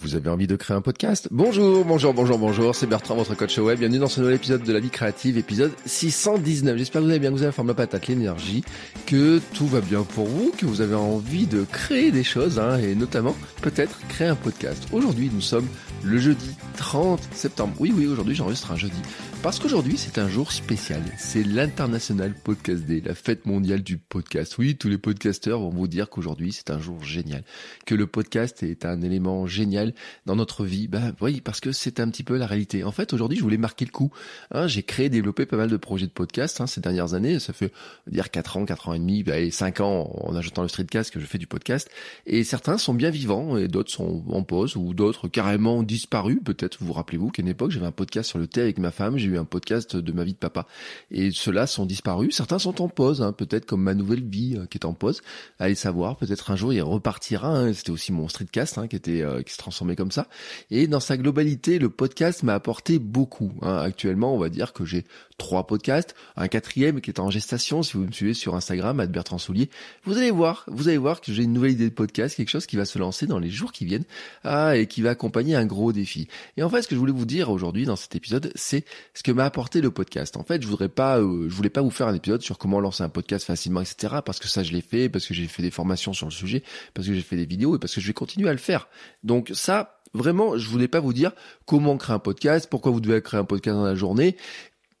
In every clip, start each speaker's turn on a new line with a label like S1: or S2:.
S1: Vous avez envie de créer un podcast Bonjour, bonjour, bonjour, bonjour, c'est Bertrand, votre coach web. Bienvenue dans ce nouvel épisode de La Vie Créative, épisode 619. J'espère que vous allez bien, que vous avez la forme, la patate, l'énergie, que tout va bien pour vous, que vous avez envie de créer des choses, hein, et notamment peut-être créer un podcast. Aujourd'hui, nous sommes le jeudi 30 septembre. Oui, oui, aujourd'hui j'enregistre un jeudi. Parce qu'aujourd'hui c'est un jour spécial. C'est l'International Podcast Day, la fête mondiale du podcast. Oui, tous les podcasteurs vont vous dire qu'aujourd'hui c'est un jour génial. Que le podcast est un élément génial dans notre vie. Ben oui, parce que c'est un petit peu la réalité. En fait, aujourd'hui je voulais marquer le coup. Hein, j'ai créé, développé pas mal de projets de podcast hein, ces dernières années. Ça fait dire 4 ans, 4 ans et demi, ben, 5 ans en ajoutant le streetcast que je fais du podcast. Et certains sont bien vivants et d'autres sont en pause ou d'autres carrément disparu. Peut-être vous vous rappelez-vous qu'à une époque j'avais un podcast sur le thé avec ma femme, un podcast de ma vie de papa. Et ceux-là sont disparus. Certains sont en pause, hein, peut-être comme ma nouvelle vie euh, qui est en pause. Allez savoir, peut-être un jour il repartira. Hein. C'était aussi mon streetcast hein, qui était euh, qui se transformait comme ça. Et dans sa globalité, le podcast m'a apporté beaucoup. Hein. Actuellement, on va dire que j'ai trois podcasts, un quatrième qui est en gestation. Si vous me suivez sur Instagram, Bertrand Soulier, vous allez voir, vous allez voir que j'ai une nouvelle idée de podcast, quelque chose qui va se lancer dans les jours qui viennent, ah, et qui va accompagner un gros défi. Et en fait, ce que je voulais vous dire aujourd'hui dans cet épisode, c'est ce que m'a apporté le podcast. En fait, je voudrais pas, euh, je voulais pas vous faire un épisode sur comment lancer un podcast facilement, etc. Parce que ça, je l'ai fait, parce que j'ai fait des formations sur le sujet, parce que j'ai fait des vidéos et parce que je vais continuer à le faire. Donc ça, Vraiment, je voulais pas vous dire comment créer un podcast, pourquoi vous devez créer un podcast dans la journée.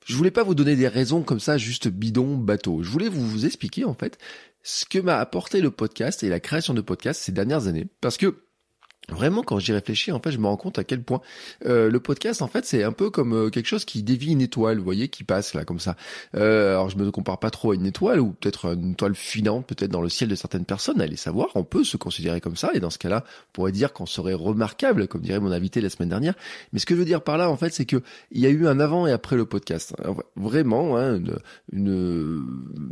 S1: Je voulais pas vous donner des raisons comme ça, juste bidon, bateau. Je voulais vous, vous expliquer, en fait, ce que m'a apporté le podcast et la création de podcast ces dernières années. Parce que, Vraiment, quand j'y réfléchis, en fait, je me rends compte à quel point euh, le podcast, en fait, c'est un peu comme euh, quelque chose qui dévie une étoile, vous voyez, qui passe là comme ça. Euh, alors, je me compare pas trop à une étoile ou peut-être une étoile filante, peut-être dans le ciel de certaines personnes. Allez savoir, on peut se considérer comme ça, et dans ce cas-là, on pourrait dire qu'on serait remarquable, comme dirait mon invité la semaine dernière. Mais ce que je veux dire par là, en fait, c'est que il y a eu un avant et après le podcast. vraiment, hein, une, une,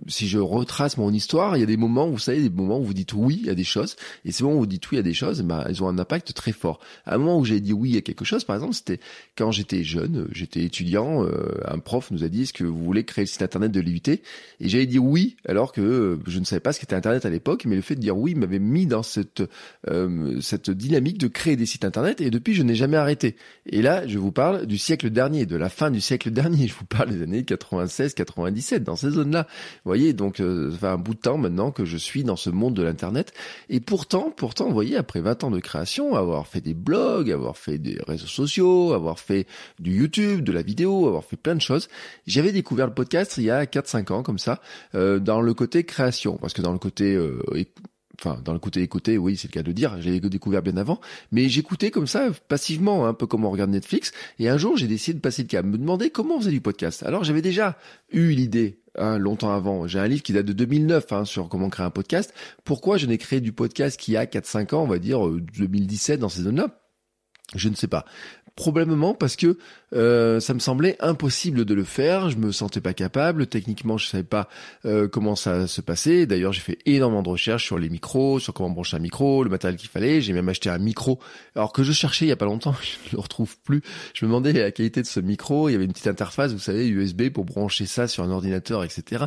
S1: si je retrace mon histoire, il y a des moments, vous savez, des moments où vous dites oui à des choses, et ces moments où vous dites oui à des choses, bah, elles ont un impact très fort. À un moment où j'ai dit oui à quelque chose, par exemple, c'était quand j'étais jeune, j'étais étudiant, euh, un prof nous a dit est-ce que vous voulez créer le site internet de l'IUT Et j'avais dit oui, alors que euh, je ne savais pas ce qu'était internet à l'époque, mais le fait de dire oui m'avait mis dans cette euh, cette dynamique de créer des sites internet et depuis je n'ai jamais arrêté. Et là, je vous parle du siècle dernier, de la fin du siècle dernier. Je vous parle des années 96, 97, dans ces zones-là. Vous voyez, donc ça fait un bout de temps maintenant que je suis dans ce monde de l'internet. Et pourtant, pourtant, vous voyez, après 20 ans de création, avoir fait des blogs, avoir fait des réseaux sociaux, avoir fait du YouTube, de la vidéo, avoir fait plein de choses. J'avais découvert le podcast il y a 4-5 ans comme ça, euh, dans le côté création, parce que dans le côté euh, enfin dans le côté écouter, oui, c'est le cas de dire, j'ai découvert bien avant, mais j'écoutais comme ça passivement, un peu comme on regarde Netflix, et un jour j'ai décidé de passer le cap, me demander comment on faisait du podcast. Alors j'avais déjà eu l'idée Hein, longtemps avant. J'ai un livre qui date de 2009 hein, sur comment créer un podcast. Pourquoi je n'ai créé du podcast qui a 4-5 ans, on va dire 2017 euh, dans ces zones-là? Je ne sais pas. Probablement parce que euh, ça me semblait impossible de le faire. Je me sentais pas capable. Techniquement, je savais pas euh, comment ça se passait. D'ailleurs, j'ai fait énormément de recherches sur les micros, sur comment brancher un micro, le matériel qu'il fallait. J'ai même acheté un micro, alors que je cherchais il y a pas longtemps. Je le retrouve plus. Je me demandais la qualité de ce micro. Il y avait une petite interface, vous savez, USB pour brancher ça sur un ordinateur, etc.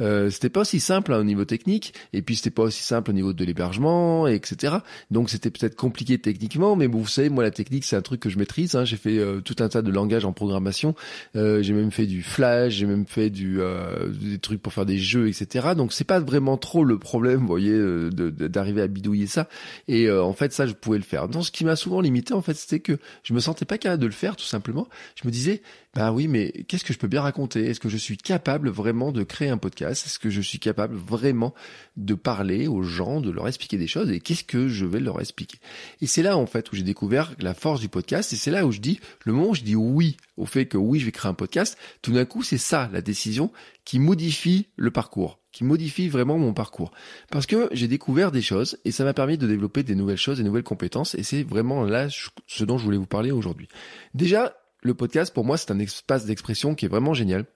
S1: Euh, c'était pas aussi simple hein, au niveau technique. Et puis c'était pas aussi simple au niveau de l'hébergement, etc. Donc c'était peut-être compliqué techniquement, mais bon, vous savez, moi la technique c'est un truc que je maîtrise. Hein. J'ai fait euh, tout un tas de langues en programmation. Euh, j'ai même fait du Flash, j'ai même fait du euh, des trucs pour faire des jeux, etc. Donc c'est pas vraiment trop le problème, vous voyez, euh, d'arriver à bidouiller ça. Et en fait, ça, je pouvais le faire. Donc ce qui m'a souvent limité, en fait, c'était que je me sentais pas capable de le faire, tout simplement. Je me disais, bah oui, mais qu'est-ce que je peux bien raconter? Est-ce que je suis capable vraiment de créer un podcast? Est-ce que je suis capable vraiment de parler aux gens, de leur expliquer des choses? Et qu'est-ce que je vais leur expliquer? Et c'est là en fait où j'ai découvert la force du podcast. Et c'est là où je dis, le moment où je dis oui au fait que oui, je vais créer un podcast, tout d'un coup, c'est ça la décision qui modifie le parcours. qui modifie vraiment mon parcours. Parce que j'ai découvert des choses et ça m'a permis de développer des nouvelles choses, des nouvelles compétences et c'est vraiment là ce dont je voulais vous parler aujourd'hui. Déjà, le podcast pour moi c'est un espace d'expression qui est vraiment génial.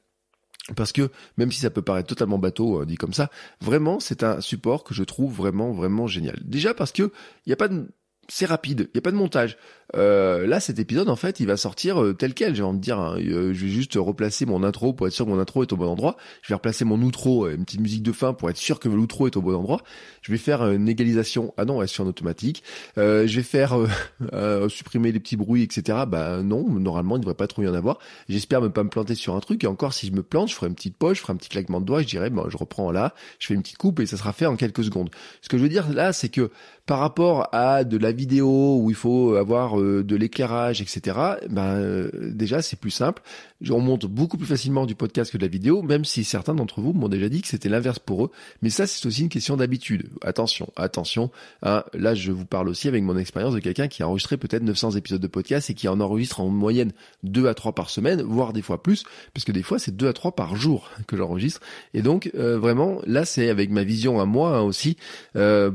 S1: Parce que même si ça peut paraître totalement bateau euh, dit comme ça, vraiment c'est un support que je trouve vraiment vraiment génial. Déjà parce que il n'y a pas de c'est rapide, il y a pas de montage. Euh, là, cet épisode, en fait, il va sortir euh, tel quel. J'ai envie de dire, hein. euh, je vais juste replacer mon intro pour être sûr que mon intro est au bon endroit. Je vais replacer mon outro, une petite musique de fin pour être sûr que l'outro est au bon endroit. Je vais faire une égalisation. Ah non, elle est en automatique. je vais faire supprimer les petits bruits, etc. Bah non, normalement, il ne devrait pas trop y en avoir. J'espère ne pas me planter sur un truc. Et encore, si je me plante, je ferai une petite poche, je ferai un petit claquement de doigts. Je dirais, bon, je reprends là, je fais une petite coupe et ça sera fait en quelques secondes. Ce que je veux dire là, c'est que par rapport à de la vidéo où il faut avoir euh, de l'éclairage, etc. Ben euh, déjà c'est plus simple. On monte beaucoup plus facilement du podcast que de la vidéo, même si certains d'entre vous m'ont déjà dit que c'était l'inverse pour eux. Mais ça c'est aussi une question d'habitude. Attention, attention. Hein, là je vous parle aussi avec mon expérience de quelqu'un qui a enregistré peut-être 900 épisodes de podcast et qui en enregistre en moyenne 2 à 3 par semaine, voire des fois plus, parce que des fois c'est 2 à 3 par jour que j'enregistre. Et donc euh, vraiment là c'est avec ma vision à moi hein, aussi.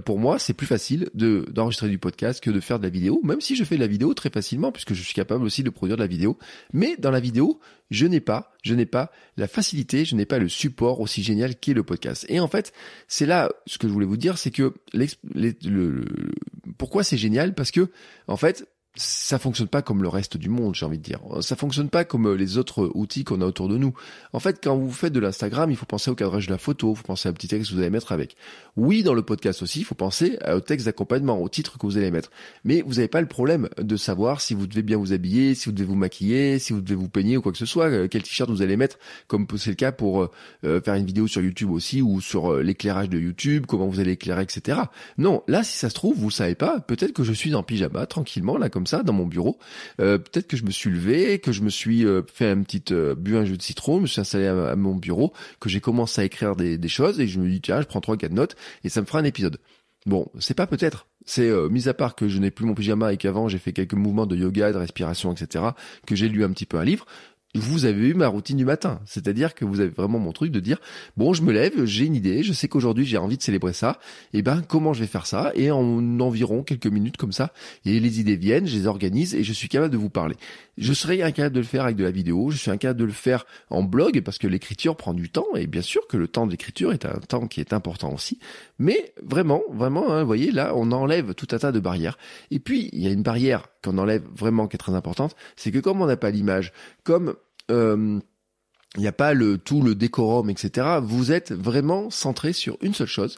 S1: pour moi c'est plus facile de d'enregistrer du podcast que de faire de la vidéo, même si je fais de la vidéo très facilement puisque je suis capable aussi de produire de la vidéo. Mais dans la vidéo, je n'ai pas, je n'ai pas la facilité, je n'ai pas le support aussi génial qu'est le podcast. Et en fait, c'est là ce que je voulais vous dire, c'est que le, pourquoi c'est génial? Parce que en fait, ça fonctionne pas comme le reste du monde, j'ai envie de dire. Ça fonctionne pas comme euh, les autres outils qu'on a autour de nous. En fait, quand vous faites de l'Instagram, il faut penser au cadrage de la photo, il faut penser à un petit texte que vous allez mettre avec. Oui, dans le podcast aussi, il faut penser au texte d'accompagnement, au titre que vous allez mettre. Mais vous n'avez pas le problème de savoir si vous devez bien vous habiller, si vous devez vous maquiller, si vous devez vous peigner ou quoi que ce soit, euh, quel t-shirt vous allez mettre, comme c'est le cas pour euh, faire une vidéo sur YouTube aussi ou sur l'éclairage de YouTube, comment vous allez éclairer, etc. Non, là, si ça se trouve, vous savez pas. Peut-être que je suis en pyjama, tranquillement, là, comme ça dans mon bureau. Euh, peut-être que je me suis levé, que je me suis euh, fait un petit euh, bu un jus de citron, je me suis installé à, mon bureau, que j'ai commencé à écrire des, choses et je me dis tiens, je prends trois quatre notes et ça me fera un épisode. Bon, c'est pas peut-être. C'est mis à part que je n'ai plus mon pyjama et qu'avant j'ai fait quelques mouvements de yoga, de respiration, etc. Que j'ai lu un petit peu un livre vous avez eu ma routine du matin. C'est-à-dire que vous avez vraiment mon truc de dire, bon, je me lève, j'ai une idée, je sais qu'aujourd'hui j'ai envie de célébrer ça, et ben comment je vais faire ça? Et en environ quelques minutes comme ça, et les idées viennent, je les organise et je suis capable de vous parler. Je serais incapable de le faire avec de la vidéo, je suis incapable de le faire en blog parce que l'écriture prend du temps, et bien sûr que le temps d'écriture est un temps qui est important aussi. Mais vraiment, vraiment, hein, vous voyez, là, on enlève tout un tas de barrières. Et puis, il y a une barrière qu'on enlève vraiment qui est très importante, c'est que comme on n'a pas l'image, comme euh, il n'y a pas le tout le décorum, etc. Vous êtes vraiment centré sur une seule chose.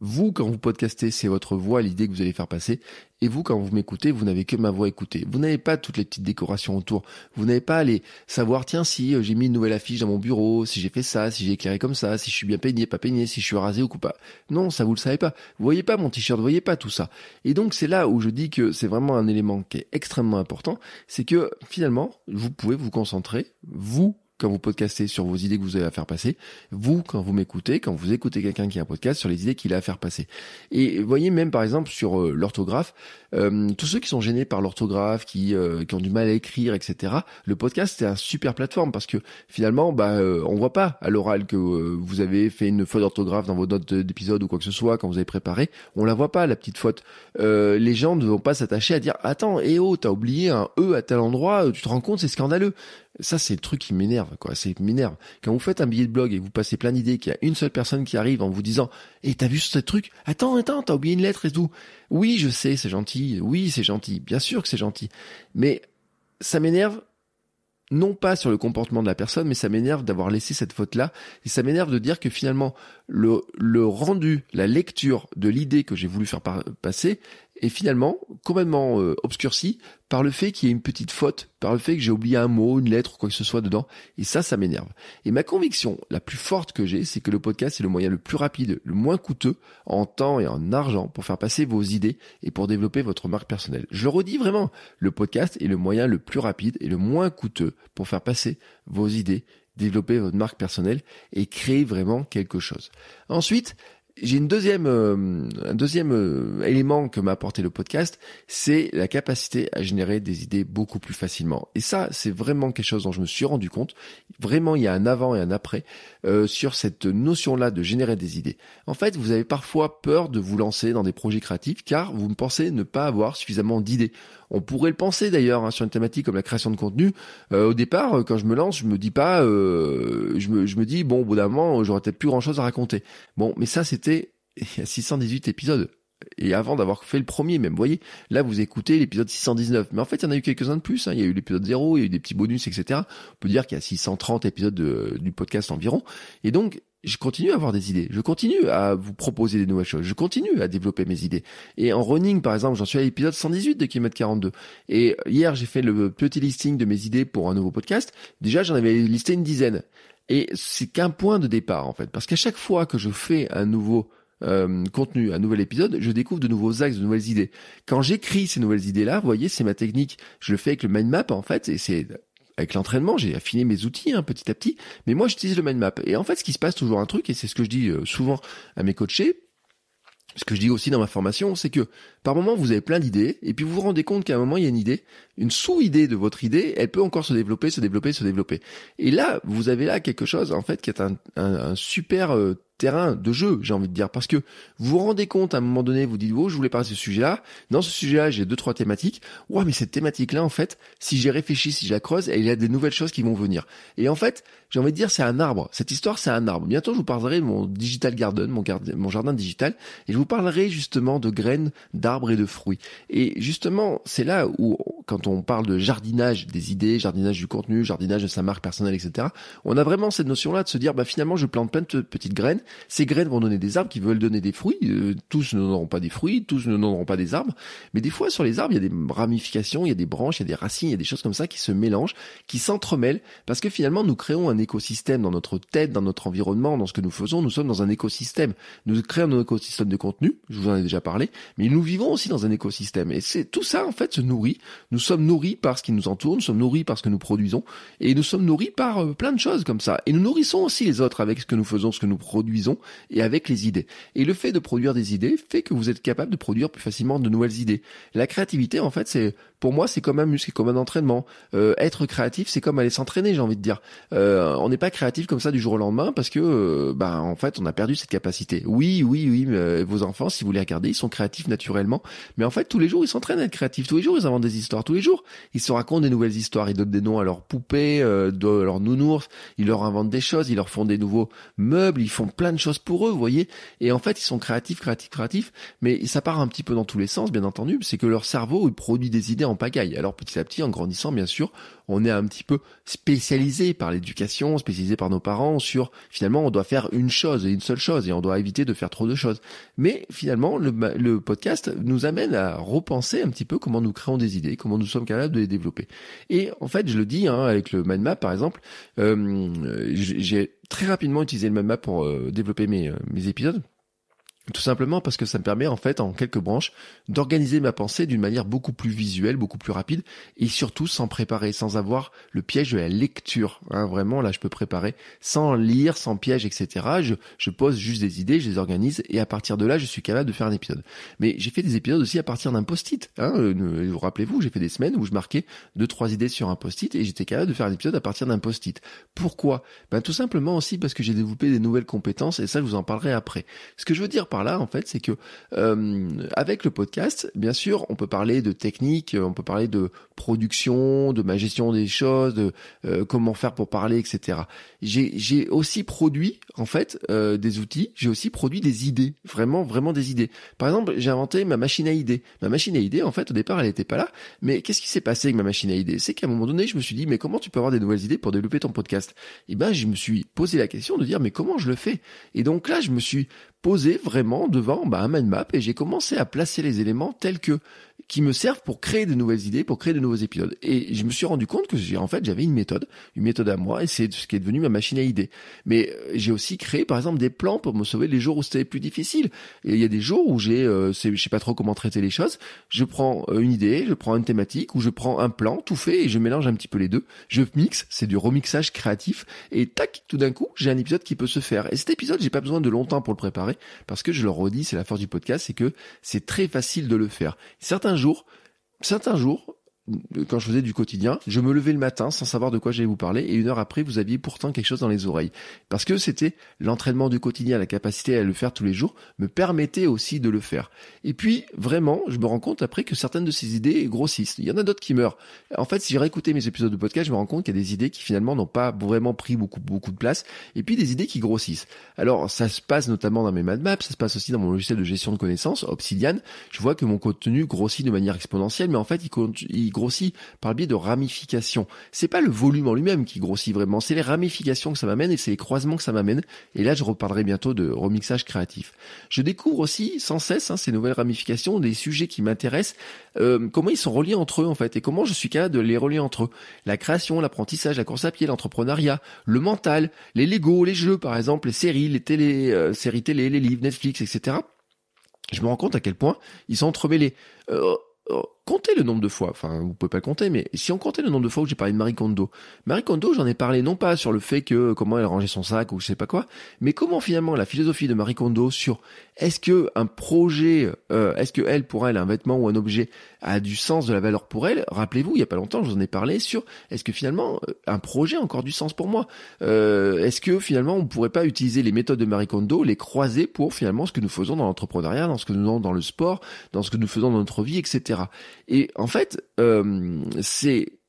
S1: Vous, quand vous podcastez, c'est votre voix, l'idée que vous allez faire passer. Et vous, quand vous m'écoutez, vous n'avez que ma voix écoutée. Vous n'avez pas toutes les petites décorations autour. Vous n'avez pas les savoir, tiens, si euh, j'ai mis une nouvelle affiche dans mon bureau, si j'ai fait ça, si j'ai éclairé comme ça, si je suis bien peigné, pas peigné, si je suis rasé ou pas. Non, ça vous le savez pas. Vous voyez pas mon t-shirt, vous voyez pas tout ça. Et donc, c'est là où je dis que c'est vraiment un élément qui est extrêmement important. C'est que, finalement, vous pouvez vous concentrer, vous, quand vous podcastez sur vos idées que vous avez à faire passer, vous quand vous m'écoutez, quand vous écoutez quelqu'un qui a un podcast sur les idées qu'il a à faire passer. Et voyez même par exemple sur euh, l'orthographe, euh, tous ceux qui sont gênés par l'orthographe, qui, euh, qui ont du mal à écrire, etc. Le podcast c'est un super plateforme parce que finalement, bah, on voit pas à l'oral que vous avez fait une faute d'orthographe dans vos notes d'épisode ou quoi que ce soit quand vous avez préparé, on la voit pas la petite faute. les gens ne vont pas s'attacher à dire attends, eh oh, t'as oublié un e à tel endroit, tu te rends compte, c'est scandaleux. Ça, c'est le truc qui m'énerve, quoi. C'est m'énerve. Quand vous faites un billet de blog et vous passez plein d'idées, qu'il y a une seule personne qui arrive en vous disant, et eh, t'as vu ce truc? Attends, attends, t'as oublié une lettre et tout. Oui, je sais, c'est gentil. Oui, c'est gentil. Bien sûr que c'est gentil. Mais ça m'énerve non pas sur le comportement de la personne, mais ça m'énerve d'avoir laissé cette faute-là, et ça m'énerve de dire que finalement, le, le rendu, la lecture de l'idée que j'ai voulu faire passer est finalement complètement euh, obscurci par le fait qu'il y ait une petite faute, par le fait que j'ai oublié un mot, une lettre ou quoi que ce soit dedans. Et ça, ça m'énerve. Et ma conviction la plus forte que j'ai, c'est que le podcast est le moyen le plus rapide, le moins coûteux en temps et en argent pour faire passer vos idées et pour développer votre marque personnelle. Je redis vraiment, le podcast est le moyen le plus rapide et le moins coûteux pour faire passer vos idées, développer votre marque personnelle et créer vraiment quelque chose. Ensuite, j'ai une deuxième, euh, un deuxième euh, élément que m'a apporté le podcast, c'est la capacité à générer des idées beaucoup plus facilement. Et ça, c'est vraiment quelque chose dont je me suis rendu compte. Vraiment, il y a un avant et un après euh, sur cette notion-là de générer des idées. En fait, vous avez parfois peur de vous lancer dans des projets créatifs car vous pensez ne pas avoir suffisamment d'idées. On pourrait le penser d'ailleurs hein, sur une thématique comme la création de contenu. au départ, quand je me lance, je me dis pas, je me, je me dis bon, au bout d'un moment, j'aurais peut-être plus grand-chose à raconter. Bon, mais ça, c'était il y a 618 épisodes. Et avant d'avoir fait le premier même, vous voyez, là vous écoutez l'épisode 619. Mais en fait, il y en a eu quelques-uns de plus. Hein. Il y a eu l'épisode 0, il y a eu des petits bonus, etc. On peut dire qu'il y a 630 épisodes du podcast environ. Et donc, je continue à avoir des idées. Je continue à vous proposer des nouvelles choses. Je continue à développer mes idées. Et en running, par exemple, j'en suis à l'épisode 118 de km 42. Et hier, j'ai fait le petit listing de mes idées pour un nouveau podcast. Déjà, j'en avais listé une dizaine. Et c'est qu'un point de départ en fait, parce qu'à chaque fois que je fais un nouveau euh, contenu, un nouvel épisode, je découvre de nouveaux axes, de nouvelles idées. Quand j'écris ces nouvelles idées-là, vous voyez, c'est ma technique. Je le fais avec le mind map en fait, et c'est avec l'entraînement, j'ai affiné mes outils hein, petit à petit. Mais moi, j'utilise le mind map. Et en fait, ce qui se passe toujours un truc, et c'est ce que je dis euh, souvent à mes coachés, ce que je dis aussi dans ma formation, c'est que par moment vous avez plein d'idées et puis vous vous rendez compte qu'à un moment il y a une idée, une sous-idée de votre idée, elle peut encore se développer, se développer, se développer. Et là, vous avez là quelque chose en fait qui est un, un, super euh, terrain de jeu, j'ai envie de dire, parce que vous vous rendez compte à un moment donné, vous dites oh je voulais parler de ce sujet-là, dans ce sujet-là j'ai deux trois thématiques, ouais mais cette thématique-là en fait, si j'y réfléchis, si je la creuse, il y a des nouvelles choses qui vont venir. Et en fait, j'ai envie de dire c'est un arbre. Cette histoire c'est un arbre. Bientôt je vous parlerai de mon digital garden, mon, jardin digital, et je vous parlerai justement de graines, d'arbres et de fruits. Et justement c'est là où quand on parle de jardinage des idées, jardinage du contenu, jardinage de sa marque personnelle, etc. On a vraiment cette notion-là de se dire bah finalement je plante plein de petites graines ces graines vont donner des arbres qui veulent donner des fruits. Euh, tous ne donneront pas des fruits, tous ne donneront pas des arbres. Mais des fois, sur les arbres, il y a des ramifications, il y a des branches, il y a des racines, il y a des choses comme ça qui se mélangent, qui s'entremêlent, parce que finalement, nous créons un écosystème dans notre tête, dans notre environnement, dans ce que nous faisons. Nous sommes dans un écosystème. Nous créons un écosystème de contenu. Je vous en ai déjà parlé. Mais nous vivons aussi dans un écosystème. Et c'est tout ça, en fait, se nourrit. Nous sommes nourris par ce qui nous entoure. Nous sommes nourris par ce que nous produisons. Et nous sommes nourris par euh, plein de choses comme ça. Et nous nourrissons aussi les autres avec ce que nous faisons, ce que nous produisons et avec les idées. Et le fait de produire des idées fait que vous êtes capable de produire plus facilement de nouvelles idées. La créativité, en fait, c'est pour moi, c'est comme un muscle, comme un entraînement. Euh, être créatif, c'est comme aller s'entraîner, j'ai envie de dire. Euh, on n'est pas créatif comme ça du jour au lendemain parce que, euh, ben, en fait, on a perdu cette capacité. Oui, oui, oui, mais, vos enfants, si vous les regardez, ils sont créatifs naturellement. Mais en fait, tous les jours, ils s'entraînent à être créatifs. Tous les jours, ils inventent des histoires. Tous les jours, ils se racontent des nouvelles histoires. Ils donnent des noms à leurs poupées, de leurs nounours. Ils leur inventent des choses. Ils leur font des nouveaux meubles. Ils font plein de choses pour eux, vous voyez. Et en fait, ils sont créatifs, créatifs, créatifs. Mais ça part un petit peu dans tous les sens, bien entendu. C'est que leur cerveau, il produit des idées en pagaille. Alors petit à petit, en grandissant, bien sûr, on est un petit peu spécialisé par l'éducation, spécialisé par nos parents sur finalement on doit faire une chose et une seule chose et on doit éviter de faire trop de choses. Mais finalement, le, podcast nous amène à repenser un petit peu comment nous créons des idées, comment nous sommes capables de les développer. Et en fait, je le dis hein, avec le mind map par exemple, euh, j'ai très rapidement utilisé le mind map pour euh, développer mes, euh, mes épisodes. Tout simplement parce que ça me permet en fait en quelques branches d'organiser ma pensée d'une manière beaucoup plus visuelle, beaucoup plus rapide et surtout sans préparer, sans avoir le piège de la lecture. Hein, vraiment là je peux préparer sans lire, sans piège, etc. Je, je pose juste des idées, je les organise et à partir de là je suis capable de faire un épisode. Mais j'ai fait des épisodes aussi à partir d'un post-it. Hein, euh, vous rappelez-vous, j'ai fait des semaines où je marquais deux trois idées sur un post-it et j'étais capable de faire un épisode à partir d'un post-it. Pourquoi? Ben tout simplement aussi parce que j'ai développé des nouvelles compétences et ça je vous en parlerai après. Ce que je veux dire là, en fait, c'est que euh, avec le podcast, bien sûr, on peut parler de technique, on peut parler de production, de ma gestion des choses, de euh, comment faire pour parler, etc. J'ai aussi produit en fait euh, des outils, j'ai aussi produit des idées, vraiment, vraiment des idées. Par exemple, j'ai inventé ma machine à idées. Ma machine à idées, en fait, au départ, elle n'était pas là. Mais qu'est-ce qui s'est passé avec ma machine à idées? C'est qu'à un moment donné, je me suis dit, mais comment tu peux avoir des nouvelles idées pour développer ton podcast? Et eh ben, je me suis posé la question de dire, mais comment je le fais? Et donc là, je me suis posé vraiment devant bah, un mind map et j'ai commencé à placer les éléments tels que qui me servent pour créer de nouvelles idées, pour créer de nouveaux épisodes. Et je me suis rendu compte que j'ai en fait j'avais une méthode, une méthode à moi, et c'est ce qui est devenu ma machine à idées. Mais euh, j'ai aussi créé par exemple des plans pour me sauver les jours où c'était plus difficile. Et il y a des jours où j'ai, euh, je sais pas trop comment traiter les choses. Je prends euh, une idée, je prends une thématique, ou je prends un plan tout fait et je mélange un petit peu les deux. Je mixe, c'est du remixage créatif, et tac, tout d'un coup j'ai un épisode qui peut se faire. Et cet épisode j'ai pas besoin de longtemps pour le préparer parce que je le redis, c'est la force du podcast, c'est que c'est très facile de le faire. Certains jours, certains jours, quand je faisais du quotidien, je me levais le matin sans savoir de quoi j'allais vous parler et une heure après vous aviez pourtant quelque chose dans les oreilles. Parce que c'était l'entraînement du quotidien, la capacité à le faire tous les jours me permettait aussi de le faire. Et puis vraiment, je me rends compte après que certaines de ces idées grossissent. Il y en a d'autres qui meurent. En fait, si j'ai réécouté mes épisodes de podcast, je me rends compte qu'il y a des idées qui finalement n'ont pas vraiment pris beaucoup beaucoup de place et puis des idées qui grossissent. Alors ça se passe notamment dans mes mind maps, ça se passe aussi dans mon logiciel de gestion de connaissances, Obsidian. Je vois que mon contenu grossit de manière exponentielle, mais en fait, il grossit par le biais de ramifications. C'est pas le volume en lui-même qui grossit vraiment, c'est les ramifications que ça m'amène et c'est les croisements que ça m'amène. Et là, je reparlerai bientôt de remixage créatif. Je découvre aussi sans cesse hein, ces nouvelles ramifications, des sujets qui m'intéressent, euh, comment ils sont reliés entre eux en fait et comment je suis capable de les relier entre eux? La création, l'apprentissage, la course à pied, l'entrepreneuriat, le mental, les Lego, les jeux par exemple, les séries, les télé, euh, séries télé, les livres, Netflix, etc. Je me rends compte à quel point ils sont entremêlés. Euh, Comptez le nombre de fois, enfin vous pouvez pas compter, mais si on comptait le nombre de fois où j'ai parlé de Marie Kondo, Marie Kondo j'en ai parlé non pas sur le fait que comment elle rangeait son sac ou je sais pas quoi, mais comment finalement la philosophie de Marie Kondo sur est-ce que un projet, euh, est-ce que elle pour elle un vêtement ou un objet a du sens, de la valeur pour elle? Rappelez-vous, il y a pas longtemps, je vous ai parlé sur est-ce que finalement euh, un projet a encore du sens pour moi? Euh, Est-ce que finalement on pourrait pas utiliser les méthodes de Marie Kondo, les croiser pour finalement ce que nous faisons dans l'entrepreneuriat, dans ce que nous faisons dans le sport, dans ce que nous faisons dans notre vie, etc. Et en fait, euh,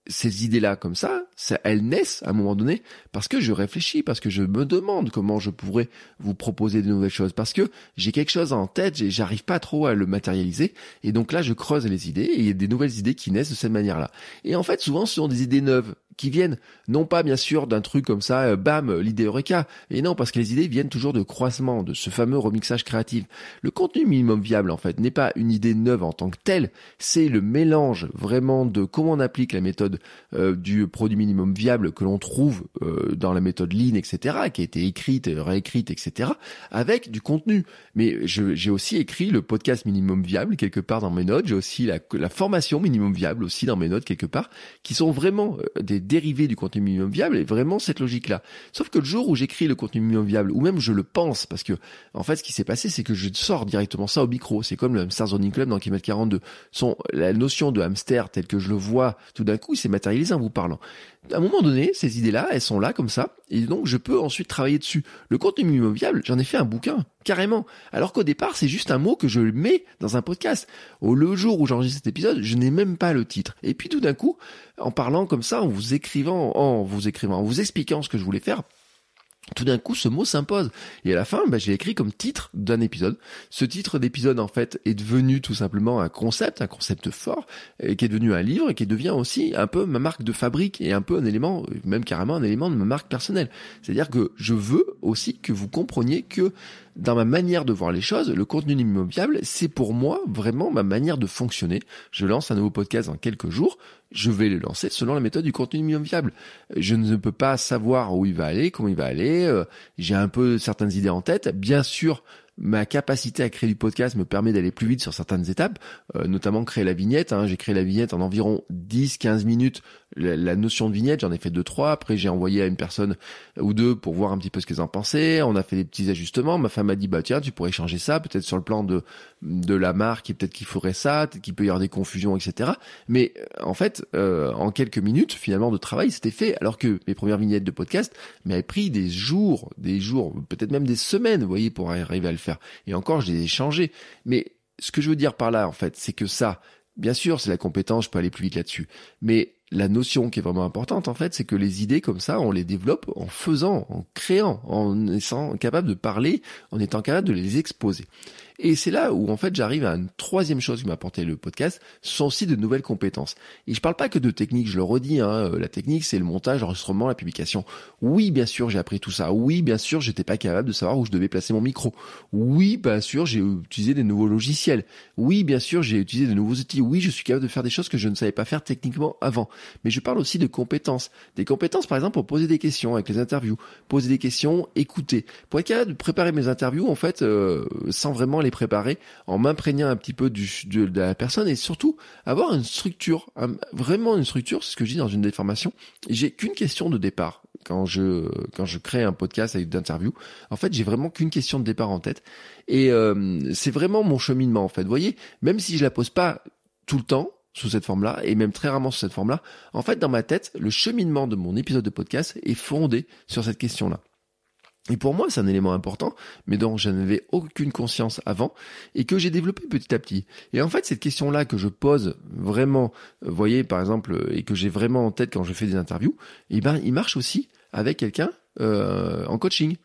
S1: ces idées-là comme ça, ça, elles naissent à un moment donné parce que je réfléchis, parce que je me demande comment je pourrais vous proposer de nouvelles choses, parce que j'ai quelque chose en tête, j'arrive pas trop à le matérialiser, et donc là je creuse les idées et il y a des nouvelles idées qui naissent de cette manière-là. Et en fait, souvent ce sont des idées neuves qui viennent non pas bien sûr d'un truc comme ça, euh, bam, l'idée Eureka, et non parce que les idées viennent toujours de croissement, de ce fameux remixage créatif. Le contenu minimum viable en fait n'est pas une idée neuve en tant que telle, c'est le mélange vraiment de comment on applique la méthode euh, du produit minimum viable que l'on trouve euh, dans la méthode Lean, etc., qui a été écrite, réécrite, etc., avec du contenu. Mais j'ai aussi écrit le podcast minimum viable quelque part dans mes notes, j'ai aussi la, la formation minimum viable aussi dans mes notes quelque part, qui sont vraiment des dérivé du contenu minimum viable est vraiment cette logique-là. Sauf que le jour où j'écris le contenu minimum viable, ou même je le pense, parce que en fait ce qui s'est passé c'est que je sors directement ça au micro. C'est comme le Hamster Zoning Club dans Kilomètre 42. Son, la notion de hamster tel que je le vois tout d'un coup, s'est matérialisé en vous parlant à un moment donné, ces idées-là, elles sont là comme ça, et donc je peux ensuite travailler dessus. Le contenu minimum viable, j'en ai fait un bouquin, carrément. Alors qu'au départ, c'est juste un mot que je mets dans un podcast. Au le jour où j'enregistre cet épisode, je n'ai même pas le titre. Et puis tout d'un coup, en parlant comme ça, en vous écrivant, en vous écrivant, en vous expliquant ce que je voulais faire, tout d'un coup, ce mot s'impose. Et à la fin, bah, j'ai écrit comme titre d'un épisode. Ce titre d'épisode, en fait, est devenu tout simplement un concept, un concept fort, et qui est devenu un livre, et qui devient aussi un peu ma marque de fabrique, et un peu un élément, même carrément un élément de ma marque personnelle. C'est-à-dire que je veux aussi que vous compreniez que dans ma manière de voir les choses, le contenu immobiliable, c'est pour moi vraiment ma manière de fonctionner. Je lance un nouveau podcast dans quelques jours je vais le lancer selon la méthode du contenu minimum. Je ne peux pas savoir où il va aller, comment il va aller. Euh, j'ai un peu certaines idées en tête. Bien sûr, ma capacité à créer du podcast me permet d'aller plus vite sur certaines étapes, euh, notamment créer la vignette. Hein. J'ai créé la vignette en environ 10-15 minutes. La, notion de vignette, j'en ai fait deux trois. Après, j'ai envoyé à une personne ou deux pour voir un petit peu ce qu'ils en pensaient. On a fait des petits ajustements. Ma femme m'a dit bah tiens, tu pourrais changer ça, peut-être sur le plan de de la marque et peut-être qu'il faudrait ça, qu'il peut y avoir des confusions, etc. Mais euh, en fait, euh, en quelques minutes finalement de travail, c'était fait. Alors que mes premières vignettes de podcast m'avaient pris des jours, des jours, peut-être même des semaines, vous voyez, pour arriver à le faire. Et encore, je les ai changés. Mais ce que je veux dire par là, en fait, c'est que ça, bien sûr, c'est la compétence, je peux aller plus vite là-dessus. Mais la notion qui est vraiment importante, en fait, c'est que les idées comme ça, on les développe en faisant, en créant, en étant capable de parler, en étant capable de les exposer. Et c'est là où en fait j'arrive à une troisième chose qui m'a apporté le podcast, ce sont aussi de nouvelles compétences. Et je parle pas que de technique, je le redis, hein, euh, la technique c'est le montage, l'enregistrement, la publication. Oui, bien sûr, j'ai appris tout ça. Oui, bien sûr, j'étais pas capable de savoir où je devais placer mon micro. Oui, bien sûr, j'ai utilisé des nouveaux logiciels. Oui, bien sûr, j'ai utilisé de nouveaux outils. Oui, je suis capable de faire des choses que je ne savais pas faire techniquement avant. Mais je parle aussi de compétences. Des compétences, par exemple, pour poser des questions avec les interviews, poser des questions, écouter. Pour être capable de préparer mes interviews, en fait, euh, sans vraiment les préparer, en m'imprégnant un petit peu de, la personne et surtout avoir une structure, vraiment une structure, c'est ce que je dis dans une des formations. J'ai qu'une question de départ quand je quand je crée un podcast avec d'interviews. En fait, j'ai vraiment qu'une question de départ en tête et euh, c'est vraiment mon cheminement en fait. Vous voyez, même si je la pose pas tout le temps, sous cette forme-là, et même très rarement sous cette forme-là, en fait, dans ma tête, le cheminement de mon épisode de podcast est fondé sur cette question-là. Et pour moi, c'est un élément important, mais dont je n'avais aucune conscience avant, et que j'ai développé petit à petit. Et en fait, cette question-là que je pose vraiment, vous voyez, par exemple, et que j'ai vraiment en tête quand je fais des interviews, eh ben, il marche aussi avec quelqu'un euh, en coaching.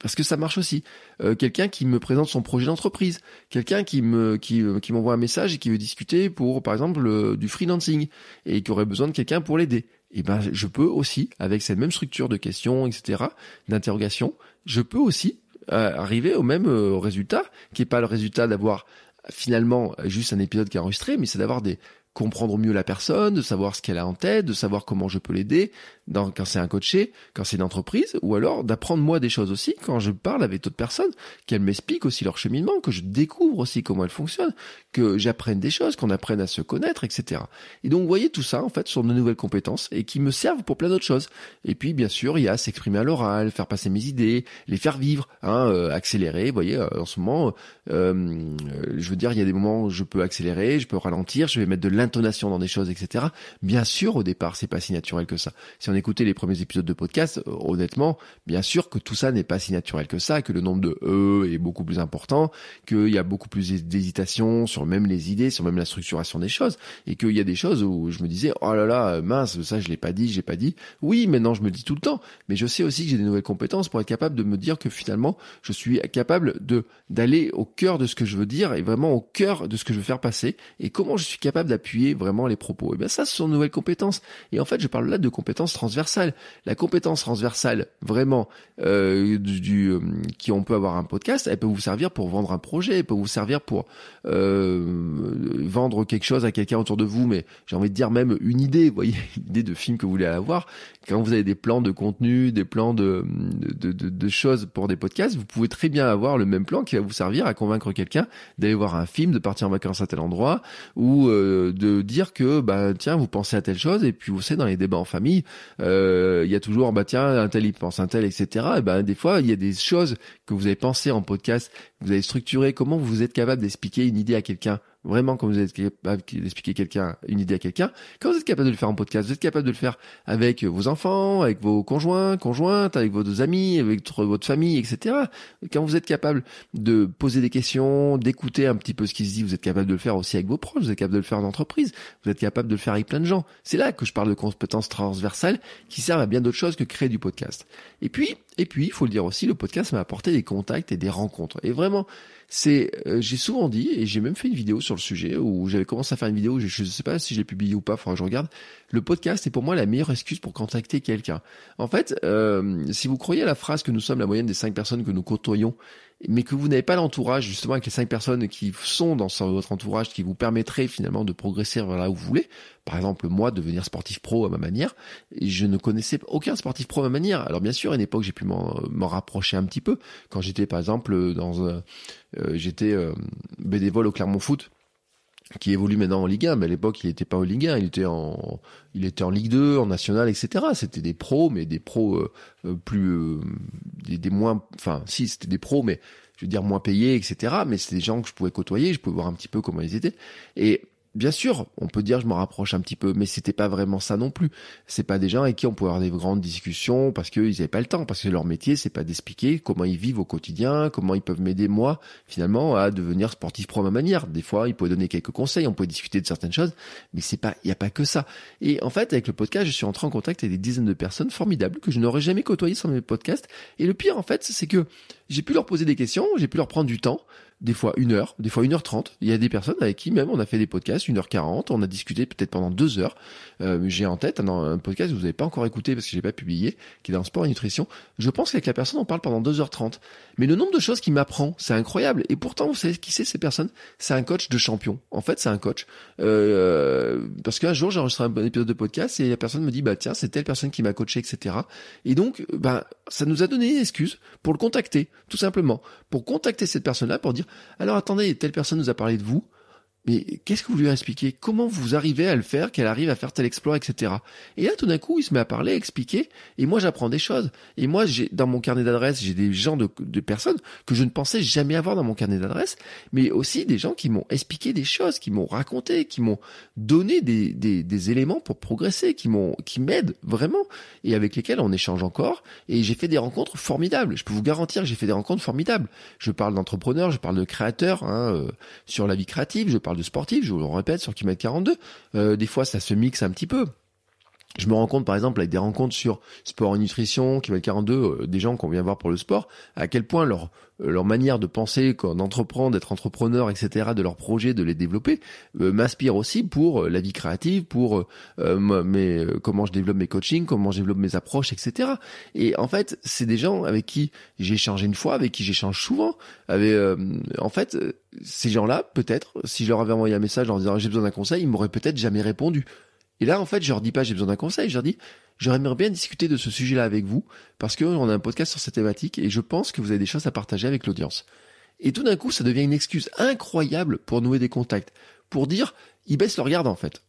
S1: Parce que ça marche aussi. Euh, quelqu'un qui me présente son projet d'entreprise, quelqu'un qui me euh, qui m'envoie un message et qui veut discuter pour par exemple du freelancing et qui aurait besoin de quelqu'un pour l'aider. Eh ben je peux aussi avec cette même structure de questions etc d'interrogation, je peux aussi euh, arriver au même résultat qui est pas le résultat d'avoir finalement juste un épisode qui est enregistré, mais c'est d'avoir des comprendre mieux la personne, de savoir ce qu'elle a en tête, de savoir comment je peux l'aider, quand c'est un coaché, quand c'est une entreprise, ou alors d'apprendre moi des choses aussi quand je parle avec d'autres personnes, qu'elles m'expliquent aussi leur cheminement, que je découvre aussi comment elles fonctionnent, que j'apprenne des choses, qu'on apprenne à se connaître, etc. Et donc vous voyez tout ça en fait sont de nouvelles compétences et qui me servent pour plein d'autres choses. Et puis bien sûr il y a s'exprimer à l'oral, faire passer mes idées, les faire vivre, hein, euh, accélérer. Vous voyez euh, en ce moment, euh, je veux dire il y a des moments où je peux accélérer, je peux ralentir, je vais mettre de l'intonation dans des choses, etc. Bien sûr au départ c'est pas si naturel que ça. Si on écoutait les premiers épisodes de podcast, honnêtement, bien sûr que tout ça n'est pas si naturel que ça, que le nombre de e est beaucoup plus important, qu'il y a beaucoup plus d'hésitation sur même les idées, sur même la structuration des choses, et qu'il y a des choses où je me disais, oh là là, mince, ça je l'ai pas dit, j'ai pas dit. Oui, maintenant je me dis tout le temps, mais je sais aussi que j'ai des nouvelles compétences pour être capable de me dire que finalement, je suis capable de d'aller au cœur de ce que je veux dire et vraiment au cœur de ce que je veux faire passer, et comment je suis capable d'appuyer vraiment les propos. Et bien ça, ce sont de nouvelles compétences. Et en fait, je parle là de compétences transversales. La compétence transversale, vraiment, euh, du, euh, qui on peut avoir un podcast, elle peut vous servir pour vendre un projet, elle peut vous servir pour euh, vendre quelque chose à quelqu'un autour de vous, mais j'ai envie de dire même une idée, vous voyez, une idée de film que vous voulez avoir. Quand vous avez des plans de contenu, des plans de, de, de, de choses pour des podcasts, vous pouvez très bien avoir le même plan qui va vous servir à convaincre quelqu'un d'aller voir un film, de partir en vacances à tel endroit, ou euh, de dire que bah tiens vous pensez à telle chose et puis vous savez dans les débats en famille, il y a toujours bah tiens un tel il pense un tel etc. Et ben des fois il y a des choses que vous avez pensé en podcast, vous avez structuré, comment vous êtes capable d'expliquer une idée à quelqu'un Vraiment, quand vous êtes capable d'expliquer quelqu'un, une idée à quelqu'un, quand vous êtes capable de le faire en podcast, vous êtes capable de le faire avec vos enfants, avec vos conjoints, conjointes, avec vos amis, avec votre famille, etc. Quand vous êtes capable de poser des questions, d'écouter un petit peu ce qui se dit, vous êtes capable de le faire aussi avec vos proches, vous êtes capable de le faire en entreprise, vous êtes capable de le faire avec plein de gens. C'est là que je parle de compétences transversales qui servent à bien d'autres choses que créer du podcast. Et puis, et puis, il faut le dire aussi, le podcast m'a apporté des contacts et des rencontres. Et vraiment, c'est, euh, j'ai souvent dit, et j'ai même fait une vidéo sur le sujet, où j'avais commencé à faire une vidéo, je ne sais pas si j'ai publié ou pas, faudra que je regarde. Le podcast est pour moi la meilleure excuse pour contacter quelqu'un. En fait, euh, si vous croyez à la phrase que nous sommes la moyenne des cinq personnes que nous côtoyons, mais que vous n'avez pas l'entourage justement avec les cinq personnes qui sont dans votre entourage qui vous permettraient finalement de progresser vers là où vous voulez. Par exemple, moi, devenir sportif pro à ma manière, je ne connaissais aucun sportif pro à ma manière. Alors bien sûr, à une époque, j'ai pu m'en rapprocher un petit peu quand j'étais par exemple dans, euh, j'étais euh, bénévole au Clermont Foot qui évolue maintenant en Ligue 1, mais à l'époque il n'était pas en Ligue 1, il était en, il était en Ligue 2, en National, etc. C'était des pros, mais des pros euh, euh, plus, euh, des, des, moins, enfin si c'était des pros, mais je veux dire moins payés, etc. Mais c'était des gens que je pouvais côtoyer, je pouvais voir un petit peu comment ils étaient. Et Bien sûr, on peut dire je m'en rapproche un petit peu, mais c'était pas vraiment ça non plus. C'est pas des gens avec qui on pouvait avoir des grandes discussions parce qu'ils n'avaient pas le temps, parce que leur métier c'est pas d'expliquer comment ils vivent au quotidien, comment ils peuvent m'aider moi finalement à devenir sportif pro ma manière. Des fois, ils pouvaient donner quelques conseils, on pouvait discuter de certaines choses, mais c'est pas, il y a pas que ça. Et en fait, avec le podcast, je suis entré en contact avec des dizaines de personnes formidables que je n'aurais jamais côtoyées sans mes podcasts. Et le pire en fait, c'est que j'ai pu leur poser des questions, j'ai pu leur prendre du temps des fois une heure, des fois une heure trente. Il y a des personnes avec qui même on a fait des podcasts, une heure quarante, on a discuté peut-être pendant deux heures. Euh, j'ai en tête un, podcast que vous n'avez pas encore écouté parce que j'ai pas publié, qui est dans sport et nutrition. Je pense qu'avec la personne on parle pendant deux heures trente. Mais le nombre de choses qu'il m'apprend, c'est incroyable. Et pourtant, vous savez qui c'est ces personnes? C'est un coach de champion. En fait, c'est un coach. Euh, parce qu'un jour, j'ai enregistré un épisode de podcast et la personne me dit, bah tiens, c'est telle personne qui m'a coaché, etc. Et donc, bah, ça nous a donné une excuse pour le contacter, tout simplement, pour contacter cette personne-là, pour dire, alors attendez, telle personne nous a parlé de vous mais qu'est-ce que vous lui expliquez Comment vous arrivez à le faire, qu'elle arrive à faire tel exploit, etc. Et là, tout d'un coup, il se met à parler, à expliquer, et moi, j'apprends des choses. Et moi, j'ai dans mon carnet d'adresses, j'ai des gens de, de, personnes que je ne pensais jamais avoir dans mon carnet d'adresses, mais aussi des gens qui m'ont expliqué des choses, qui m'ont raconté, qui m'ont donné des, des, des, éléments pour progresser, qui m'ont, qui m'aident vraiment, et avec lesquels on échange encore. Et j'ai fait des rencontres formidables. Je peux vous garantir que j'ai fait des rencontres formidables. Je parle d'entrepreneurs, je parle de créateurs hein, euh, sur la vie créative, de sportif, je vous le répète, sur kilomètre 42. Euh, des fois, ça se mixe un petit peu. Je me rends compte, par exemple, avec des rencontres sur sport et nutrition, kilomètre 42, euh, des gens qu'on vient voir pour le sport, à quel point leur euh, leur manière de penser, d'entreprendre, d'être entrepreneur, etc., de leurs projets, de les développer, m'inspire aussi pour la vie créative, pour mes, comment je développe mes coachings, comment je développe mes approches, etc. Et en fait, c'est des gens avec qui j'ai échangé une fois, avec qui j'échange souvent. Avec, en fait, ces gens-là, peut-être, si je leur avais envoyé un message en disant j'ai besoin d'un conseil, ils m'auraient peut-être jamais répondu. Et là, en fait, je leur dis pas j'ai besoin d'un conseil, je leur dis j'aimerais bien discuter de ce sujet-là avec vous parce qu'on a un podcast sur cette thématique et je pense que vous avez des choses à partager avec l'audience. Et tout d'un coup, ça devient une excuse incroyable pour nouer des contacts, pour dire ils baissent leur garde en fait.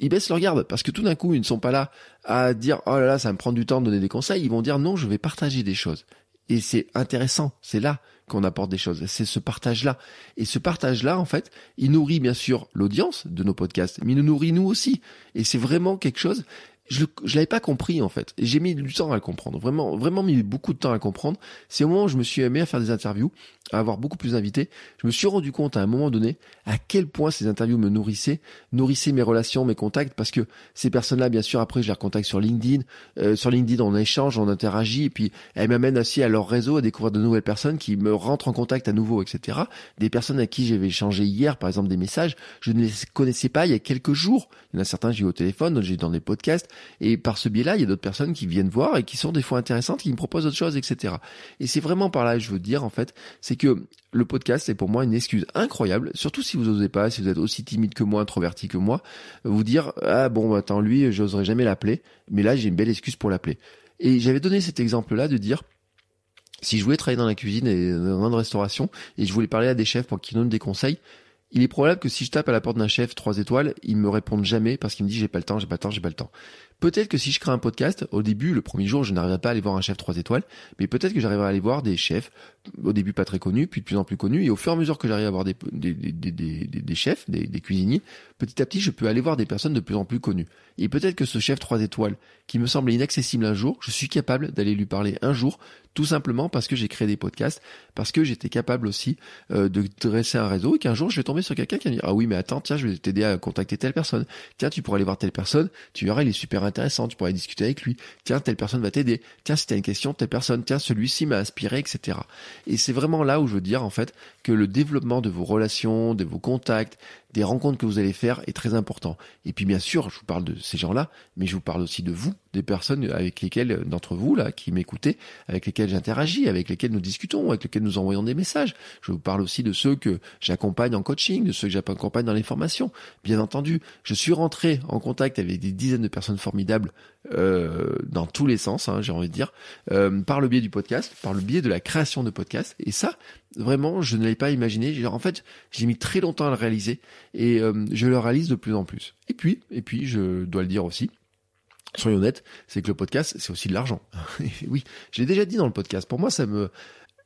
S1: Ils baissent leur garde parce que tout d'un coup, ils ne sont pas là à dire oh là là, ça me prend du temps de donner des conseils. Ils vont dire non, je vais partager des choses. Et c'est intéressant, c'est là qu'on apporte des choses. C'est ce partage-là. Et ce partage-là, en fait, il nourrit bien sûr l'audience de nos podcasts, mais il nous nourrit nous aussi. Et c'est vraiment quelque chose je l'avais pas compris en fait. J'ai mis du temps à le comprendre. Vraiment, vraiment mis beaucoup de temps à comprendre. C'est au moment où je me suis aimé à faire des interviews, à avoir beaucoup plus d'invités. Je me suis rendu compte à un moment donné à quel point ces interviews me nourrissaient, nourrissaient mes relations, mes contacts, parce que ces personnes-là, bien sûr, après je les recontacte sur LinkedIn. Euh, sur LinkedIn, on échange, on interagit, et puis elles m'amènent aussi à leur réseau, à découvrir de nouvelles personnes qui me rentrent en contact à nouveau, etc. Des personnes à qui j'avais échangé hier, par exemple, des messages, je ne les connaissais pas il y a quelques jours. Il y en a certains, j'ai eu au téléphone, d'autres j'ai dans des podcasts. Et par ce biais-là, il y a d'autres personnes qui viennent voir et qui sont des fois intéressantes, qui me proposent autre chose, etc. Et c'est vraiment par là que je veux dire, en fait, c'est le podcast est pour moi une excuse incroyable, surtout si vous n'osez pas, si vous êtes aussi timide que moi, introverti que moi, vous dire, ah bon, attends, lui, j'oserais jamais l'appeler, mais là, j'ai une belle excuse pour l'appeler. Et j'avais donné cet exemple-là de dire, si je voulais travailler dans la cuisine et dans une restauration, et je voulais parler à des chefs pour qu'ils donnent des conseils, il est probable que si je tape à la porte d'un chef 3 étoiles, il me répondent jamais parce qu'il me dit j'ai pas le temps, j'ai pas le temps, j'ai pas le temps. Peut-être que si je crée un podcast, au début, le premier jour, je n'arriverai pas à aller voir un chef 3 étoiles, mais peut-être que j'arriverai à aller voir des chefs, au début pas très connus, puis de plus en plus connus, et au fur et à mesure que j'arrive à voir des, des, des, des, des chefs, des, des cuisiniers, petit à petit, je peux aller voir des personnes de plus en plus connues. Et peut-être que ce chef 3 étoiles, qui me semblait inaccessible un jour, je suis capable d'aller lui parler un jour, tout simplement parce que j'ai créé des podcasts, parce que j'étais capable aussi euh, de dresser un réseau, et qu'un jour, je vais tomber sur quelqu'un qui va me dire, ah oui, mais attends, tiens, je vais t'aider à contacter telle personne. Tiens, tu pourrais aller voir telle personne, tu verras, il est super intéressant, tu pourrais discuter avec lui. Tiens, telle personne va t'aider. Tiens, si t'as une question, telle personne, tiens, celui-ci m'a inspiré, etc. Et c'est vraiment là où je veux dire, en fait, que le développement de vos relations, de vos contacts, des rencontres que vous allez faire est très important. Et puis bien sûr, je vous parle de ces gens-là, mais je vous parle aussi de vous, des personnes avec lesquelles, d'entre vous là, qui m'écoutez, avec lesquelles j'interagis, avec lesquelles nous discutons, avec lesquelles nous envoyons des messages. Je vous parle aussi de ceux que j'accompagne en coaching, de ceux que j'accompagne dans les formations. Bien entendu, je suis rentré en contact avec des dizaines de personnes formidables euh, dans tous les sens, hein, j'ai envie de dire, euh, par le biais du podcast, par le biais de la création de podcasts. Et ça, vraiment, je ne l'avais pas imaginé. En fait, j'ai mis très longtemps à le réaliser et euh, je le réalise de plus en plus. Et puis, et puis, je dois le dire aussi. Soyons honnêtes, c'est que le podcast, c'est aussi de l'argent. oui, je l'ai déjà dit dans le podcast. Pour moi, ça me,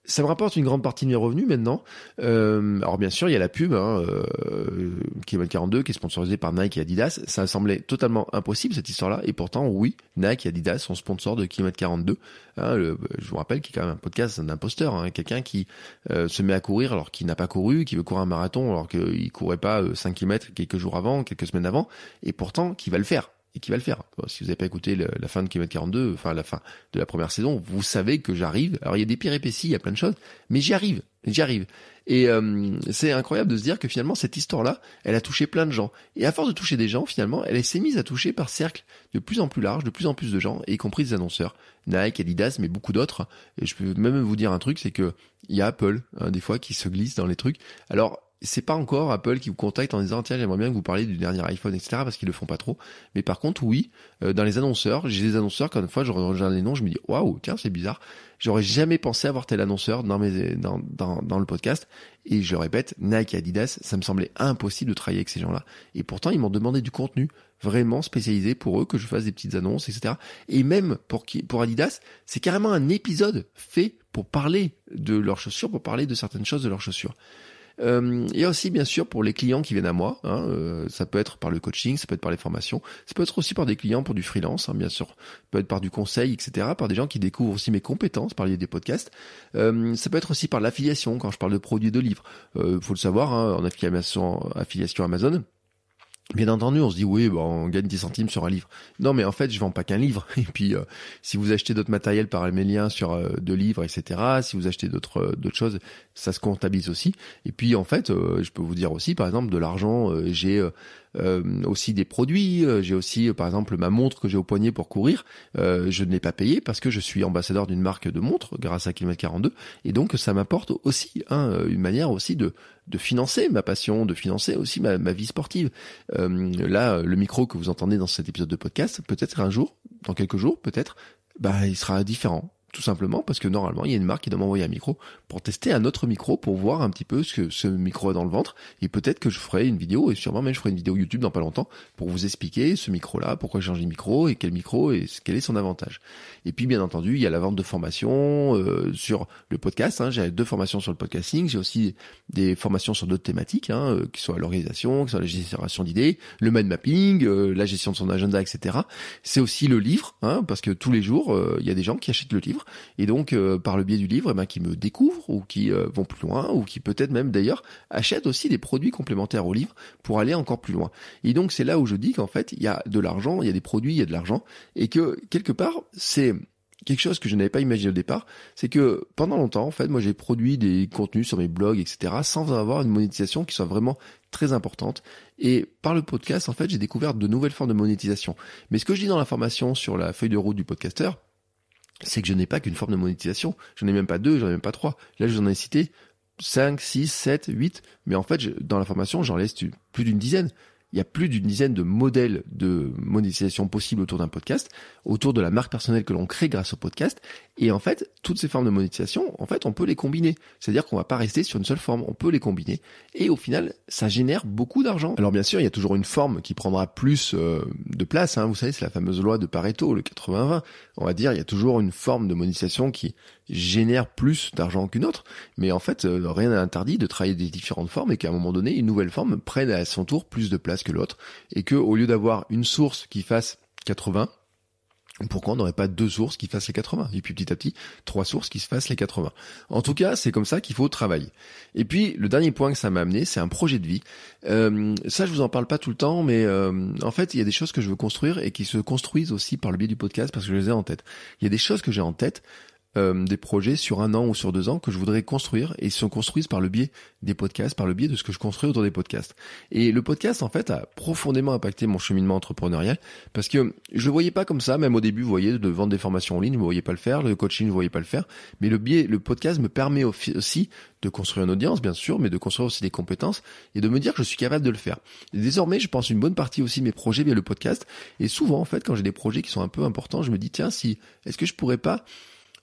S1: ça me rapporte une grande partie de mes revenus maintenant. Euh, alors bien sûr, il y a la pub, hein, euh, est 42, qui est sponsorisée par Nike et Adidas. Ça semblait totalement impossible cette histoire-là, et pourtant, oui, Nike et Adidas sont sponsors de Kilomètre 42. Hein, je vous rappelle qu'il a quand même un podcast d'un imposteur, hein, quelqu'un qui euh, se met à courir alors qu'il n'a pas couru, qui veut courir un marathon alors qu'il courait pas 5 km quelques jours avant, quelques semaines avant, et pourtant qui va le faire et qui va le faire. Si vous n'avez pas écouté la fin de Kilomètre 42, enfin la fin de la première saison, vous savez que j'arrive. Alors il y a des péripéties, il y a plein de choses, mais j'y arrive, j'y arrive. Et euh, c'est incroyable de se dire que finalement cette histoire-là, elle a touché plein de gens. Et à force de toucher des gens, finalement, elle s'est mise à toucher par cercle de plus en plus large, de plus en plus de gens, y compris des annonceurs, Nike, Adidas, mais beaucoup d'autres. Et je peux même vous dire un truc, c'est que il y a Apple, hein, des fois, qui se glisse dans les trucs. Alors c'est pas encore Apple qui vous contacte en disant tiens j'aimerais bien que vous parliez du dernier iPhone etc parce qu'ils le font pas trop. Mais par contre oui euh, dans les annonceurs j'ai des annonceurs quand une fois je regarde les noms je me dis waouh tiens c'est bizarre. J'aurais jamais pensé avoir tel annonceur dans mes dans, dans, dans le podcast. Et je le répète Nike et Adidas ça me semblait impossible de travailler avec ces gens là et pourtant ils m'ont demandé du contenu vraiment spécialisé pour eux que je fasse des petites annonces etc et même pour qui pour Adidas c'est carrément un épisode fait pour parler de leurs chaussures pour parler de certaines choses de leurs chaussures euh, y a aussi bien sûr pour les clients qui viennent à moi, hein, euh, ça peut être par le coaching, ça peut être par les formations, ça peut être aussi par des clients pour du freelance, hein, bien sûr, ça peut être par du conseil, etc., par des gens qui découvrent aussi mes compétences par lieu des podcasts. Euh, ça peut être aussi par l'affiliation quand je parle de produits de livres. Euh, faut le savoir, hein, en affiliation Amazon. Bien entendu, on se dit oui, on gagne 10 centimes sur un livre. Non, mais en fait, je vends pas qu'un livre. Et puis, euh, si vous achetez d'autres matériels par mes liens sur euh, deux livres, etc., si vous achetez d'autres euh, d'autres choses, ça se comptabilise aussi. Et puis, en fait, je peux vous dire aussi, par exemple, de l'argent, j'ai aussi des produits. Euh, j'ai aussi, euh, par exemple, ma montre que j'ai au poignet pour courir. je ne l'ai pas payée parce que je suis ambassadeur d'une marque de montre grâce à Kilomètre 42. Et donc, ça m'apporte aussi hein, une manière aussi de de financer ma passion, de financer aussi ma, ma vie sportive. là, le micro que vous entendez dans cet épisode de podcast, peut-être un jour, dans quelques jours, peut-être, bah, il sera différent tout simplement parce que normalement il y a une marque qui doit m'envoyer un micro pour tester un autre micro pour voir un petit peu ce que ce micro a dans le ventre et peut-être que je ferai une vidéo et sûrement même je ferai une vidéo YouTube dans pas longtemps pour vous expliquer ce micro là, pourquoi j'ai changé de micro et quel micro et quel est son avantage. Et puis bien entendu il y a la vente de formations euh, sur le podcast, hein. j'ai deux formations sur le podcasting, j'ai aussi des formations sur d'autres thématiques hein, euh, qui sont l'organisation, qui sont la génération d'idées, le mind mapping, euh, la gestion de son agenda, etc. C'est aussi le livre hein, parce que tous les jours il y a des gens qui achètent le livre et donc euh, par le biais du livre, eh ben, qui me découvrent ou qui euh, vont plus loin ou qui peut-être même d'ailleurs achètent aussi des produits complémentaires au livre pour aller encore plus loin. Et donc c'est là où je dis qu'en fait il y a de l'argent, il y a des produits, il y a de l'argent et que quelque part c'est quelque chose que je n'avais pas imaginé au départ, c'est que pendant longtemps, en fait, moi j'ai produit des contenus sur mes blogs, etc., sans avoir une monétisation qui soit vraiment très importante. Et par le podcast, en fait, j'ai découvert de nouvelles formes de monétisation. Mais ce que je dis dans la formation sur la feuille de route du podcasteur, c'est que je n'ai pas qu'une forme de monétisation. Je n'en ai même pas deux, j'en ai même pas trois. Là, je vous en ai cité 5, 6, 7, 8. Mais en fait, dans la formation, j'en laisse plus d'une dizaine il y a plus d'une dizaine de modèles de monétisation possibles autour d'un podcast, autour de la marque personnelle que l'on crée grâce au podcast. Et en fait, toutes ces formes de monétisation, en fait, on peut les combiner. C'est-à-dire qu'on va pas rester sur une seule forme, on peut les combiner. Et au final, ça génère beaucoup d'argent. Alors bien sûr, il y a toujours une forme qui prendra plus euh, de place. Hein. Vous savez, c'est la fameuse loi de Pareto, le 80-20. On va dire, il y a toujours une forme de monétisation qui génère plus d'argent qu'une autre, mais en fait, euh, rien n'a interdit de travailler des différentes formes et qu'à un moment donné, une nouvelle forme prenne à son tour plus de place que l'autre, et que au lieu d'avoir une source qui fasse 80, pourquoi on n'aurait pas deux sources qui fassent les 80 Et puis petit à petit, trois sources qui se fassent les 80. En tout cas, c'est comme ça qu'il faut travailler. Et puis, le dernier point que ça m'a amené, c'est un projet de vie. Euh, ça, je vous en parle pas tout le temps, mais euh, en fait, il y a des choses que je veux construire et qui se construisent aussi par le biais du podcast parce que je les ai en tête. Il y a des choses que j'ai en tête euh, des projets sur un an ou sur deux ans que je voudrais construire et ils se construisent par le biais des podcasts, par le biais de ce que je construis autour des podcasts. Et le podcast, en fait, a profondément impacté mon cheminement entrepreneurial parce que je le voyais pas comme ça, même au début, vous voyez, de vendre des formations en ligne, je ne pas le faire, le coaching, je ne voyais pas le faire, mais le biais, le podcast me permet aussi de construire une audience, bien sûr, mais de construire aussi des compétences et de me dire que je suis capable de le faire. Et désormais, je pense une bonne partie aussi de mes projets via le podcast. Et souvent, en fait, quand j'ai des projets qui sont un peu importants, je me dis, tiens, si, est-ce que je pourrais pas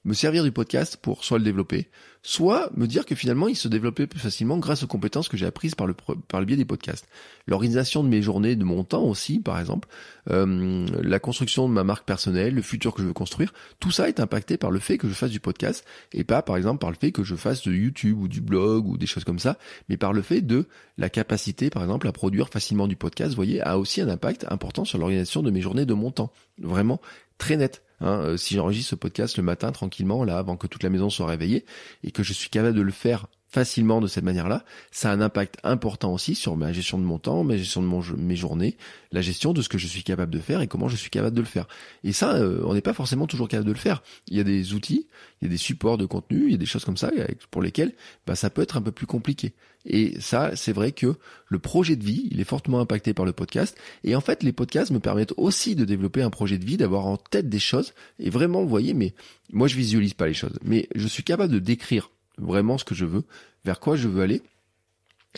S1: me servir du podcast pour soit le développer, soit me dire que finalement il se développait plus facilement grâce aux compétences que j'ai apprises par le, par le biais des podcasts. L'organisation de mes journées, de mon temps aussi, par exemple, euh, la construction de ma marque personnelle, le futur que je veux construire, tout ça est impacté par le fait que je fasse du podcast et pas par exemple par le fait que je fasse de YouTube ou du blog ou des choses comme ça, mais par le fait de la capacité par exemple à produire facilement du podcast, vous voyez, a aussi un impact important sur l'organisation de mes journées, de mon temps. Vraiment très net. Hein, euh, si j'enregistre ce podcast le matin tranquillement, là, avant que toute la maison soit réveillée, que je suis capable de le faire facilement de cette manière-là, ça a un impact important aussi sur ma gestion de mon temps, ma gestion de mon, mes journées, la gestion de ce que je suis capable de faire et comment je suis capable de le faire. Et ça, euh, on n'est pas forcément toujours capable de le faire. Il y a des outils, il y a des supports de contenu, il y a des choses comme ça pour lesquelles bah, ça peut être un peu plus compliqué. Et ça, c'est vrai que le projet de vie, il est fortement impacté par le podcast. Et en fait, les podcasts me permettent aussi de développer un projet de vie, d'avoir en tête des choses. Et vraiment, vous voyez, mais moi, je visualise pas les choses. Mais je suis capable de décrire vraiment ce que je veux, vers quoi je veux aller.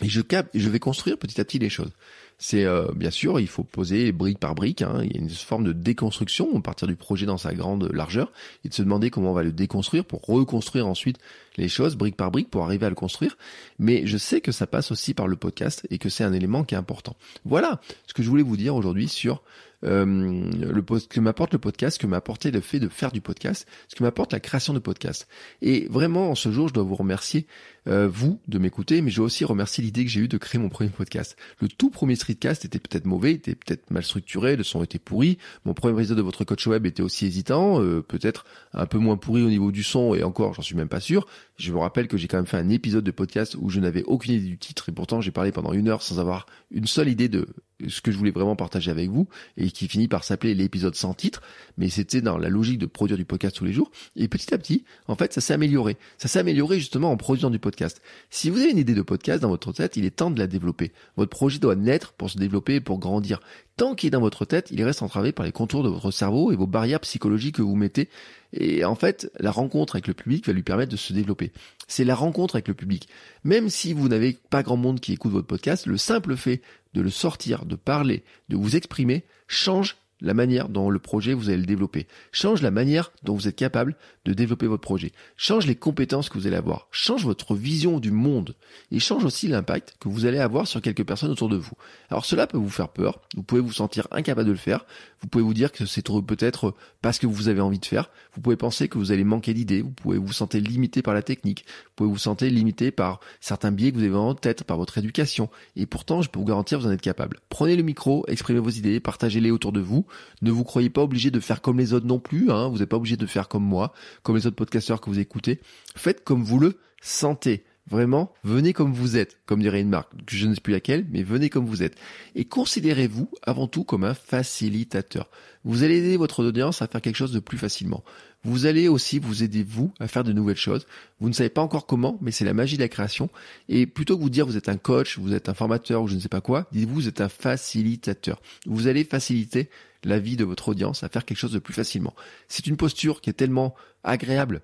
S1: Et je, cap je vais construire petit à petit les choses. C'est euh, bien sûr, il faut poser brique par brique. Hein, il y a une forme de déconstruction à partir du projet dans sa grande largeur et de se demander comment on va le déconstruire pour reconstruire ensuite les choses brique par brique pour arriver à le construire. Mais je sais que ça passe aussi par le podcast et que c'est un élément qui est important. Voilà ce que je voulais vous dire aujourd'hui sur euh, le ce que m'apporte le podcast, que m'a apporté le fait de faire du podcast, ce que m'apporte la création de podcast. Et vraiment, en ce jour, je dois vous remercier, euh, vous, de m'écouter, mais je dois aussi remercier l'idée que j'ai eue de créer mon premier podcast. Le tout premier streetcast était peut-être mauvais, était peut-être mal structuré, le son était pourri. Mon premier épisode de votre coach web était aussi hésitant, euh, peut-être un peu moins pourri au niveau du son, et encore, j'en suis même pas sûr. Je me rappelle que j'ai quand même fait un épisode de podcast où je n'avais aucune idée du titre, et pourtant j'ai parlé pendant une heure sans avoir une seule idée de ce que je voulais vraiment partager avec vous et qui finit par s'appeler l'épisode sans titre, mais c'était dans la logique de produire du podcast tous les jours. Et petit à petit, en fait, ça s'est amélioré. Ça s'est amélioré justement en produisant du podcast. Si vous avez une idée de podcast dans votre tête, il est temps de la développer. Votre projet doit naître pour se développer et pour grandir. Tant qu'il est dans votre tête, il reste entravé par les contours de votre cerveau et vos barrières psychologiques que vous mettez. Et en fait, la rencontre avec le public va lui permettre de se développer. C'est la rencontre avec le public. Même si vous n'avez pas grand monde qui écoute votre podcast, le simple fait de le sortir, de parler, de vous exprimer, change la manière dont le projet vous allez le développer, change la manière dont vous êtes capable de développer votre projet, change les compétences que vous allez avoir, change votre vision du monde. Et change aussi l'impact que vous allez avoir sur quelques personnes autour de vous. Alors cela peut vous faire peur, vous pouvez vous sentir incapable de le faire, vous pouvez vous dire que c'est peut-être pas ce que vous avez envie de faire, vous pouvez penser que vous allez manquer d'idées, vous pouvez vous sentir limité par la technique, vous pouvez vous sentir limité par certains biais que vous avez en tête, par votre éducation et pourtant je peux vous garantir que vous en êtes capable. Prenez le micro, exprimez vos idées, partagez-les autour de vous ne vous croyez pas obligé de faire comme les autres non plus. Hein. Vous n'êtes pas obligé de faire comme moi, comme les autres podcasteurs que vous écoutez. Faites comme vous le sentez. Vraiment, venez comme vous êtes, comme dirait une marque, je ne sais plus laquelle, mais venez comme vous êtes. Et considérez-vous avant tout comme un facilitateur. Vous allez aider votre audience à faire quelque chose de plus facilement. Vous allez aussi vous aider vous à faire de nouvelles choses. Vous ne savez pas encore comment, mais c'est la magie de la création. Et plutôt que vous dire vous êtes un coach, vous êtes un formateur ou je ne sais pas quoi, dites-vous vous êtes un facilitateur. Vous allez faciliter la vie de votre audience à faire quelque chose de plus facilement. C'est une posture qui est tellement agréable,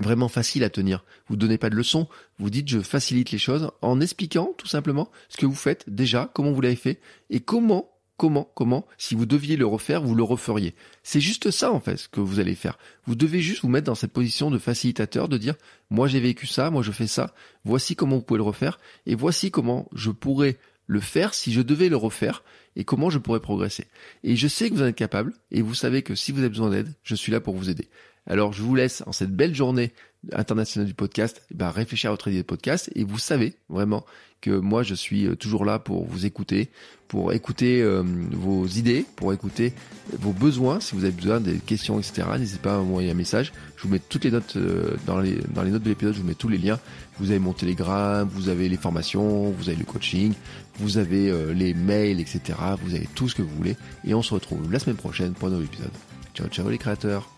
S1: vraiment facile à tenir. Vous ne donnez pas de leçons, vous dites je facilite les choses en expliquant tout simplement ce que vous faites déjà, comment vous l'avez fait et comment comment, comment, si vous deviez le refaire, vous le referiez. C'est juste ça, en fait, ce que vous allez faire. Vous devez juste vous mettre dans cette position de facilitateur, de dire, moi j'ai vécu ça, moi je fais ça, voici comment vous pouvez le refaire, et voici comment je pourrais le faire si je devais le refaire et comment je pourrais progresser. Et je sais que vous en êtes capable et vous savez que si vous avez besoin d'aide, je suis là pour vous aider. Alors je vous laisse en cette belle journée internationale du podcast, eh ben, réfléchir à votre idée de podcast et vous savez vraiment que moi je suis euh, toujours là pour vous écouter, pour écouter euh, vos idées, pour écouter vos besoins. Si vous avez besoin des questions, etc., n'hésitez pas à m'envoyer un message. Je vous mets toutes les notes euh, dans, les, dans les notes de l'épisode, je vous mets tous les liens. Vous avez mon Telegram, vous avez les formations, vous avez le coaching, vous avez les mails, etc. Vous avez tout ce que vous voulez. Et on se retrouve la semaine prochaine pour un nouvel épisode. Ciao, ciao les créateurs.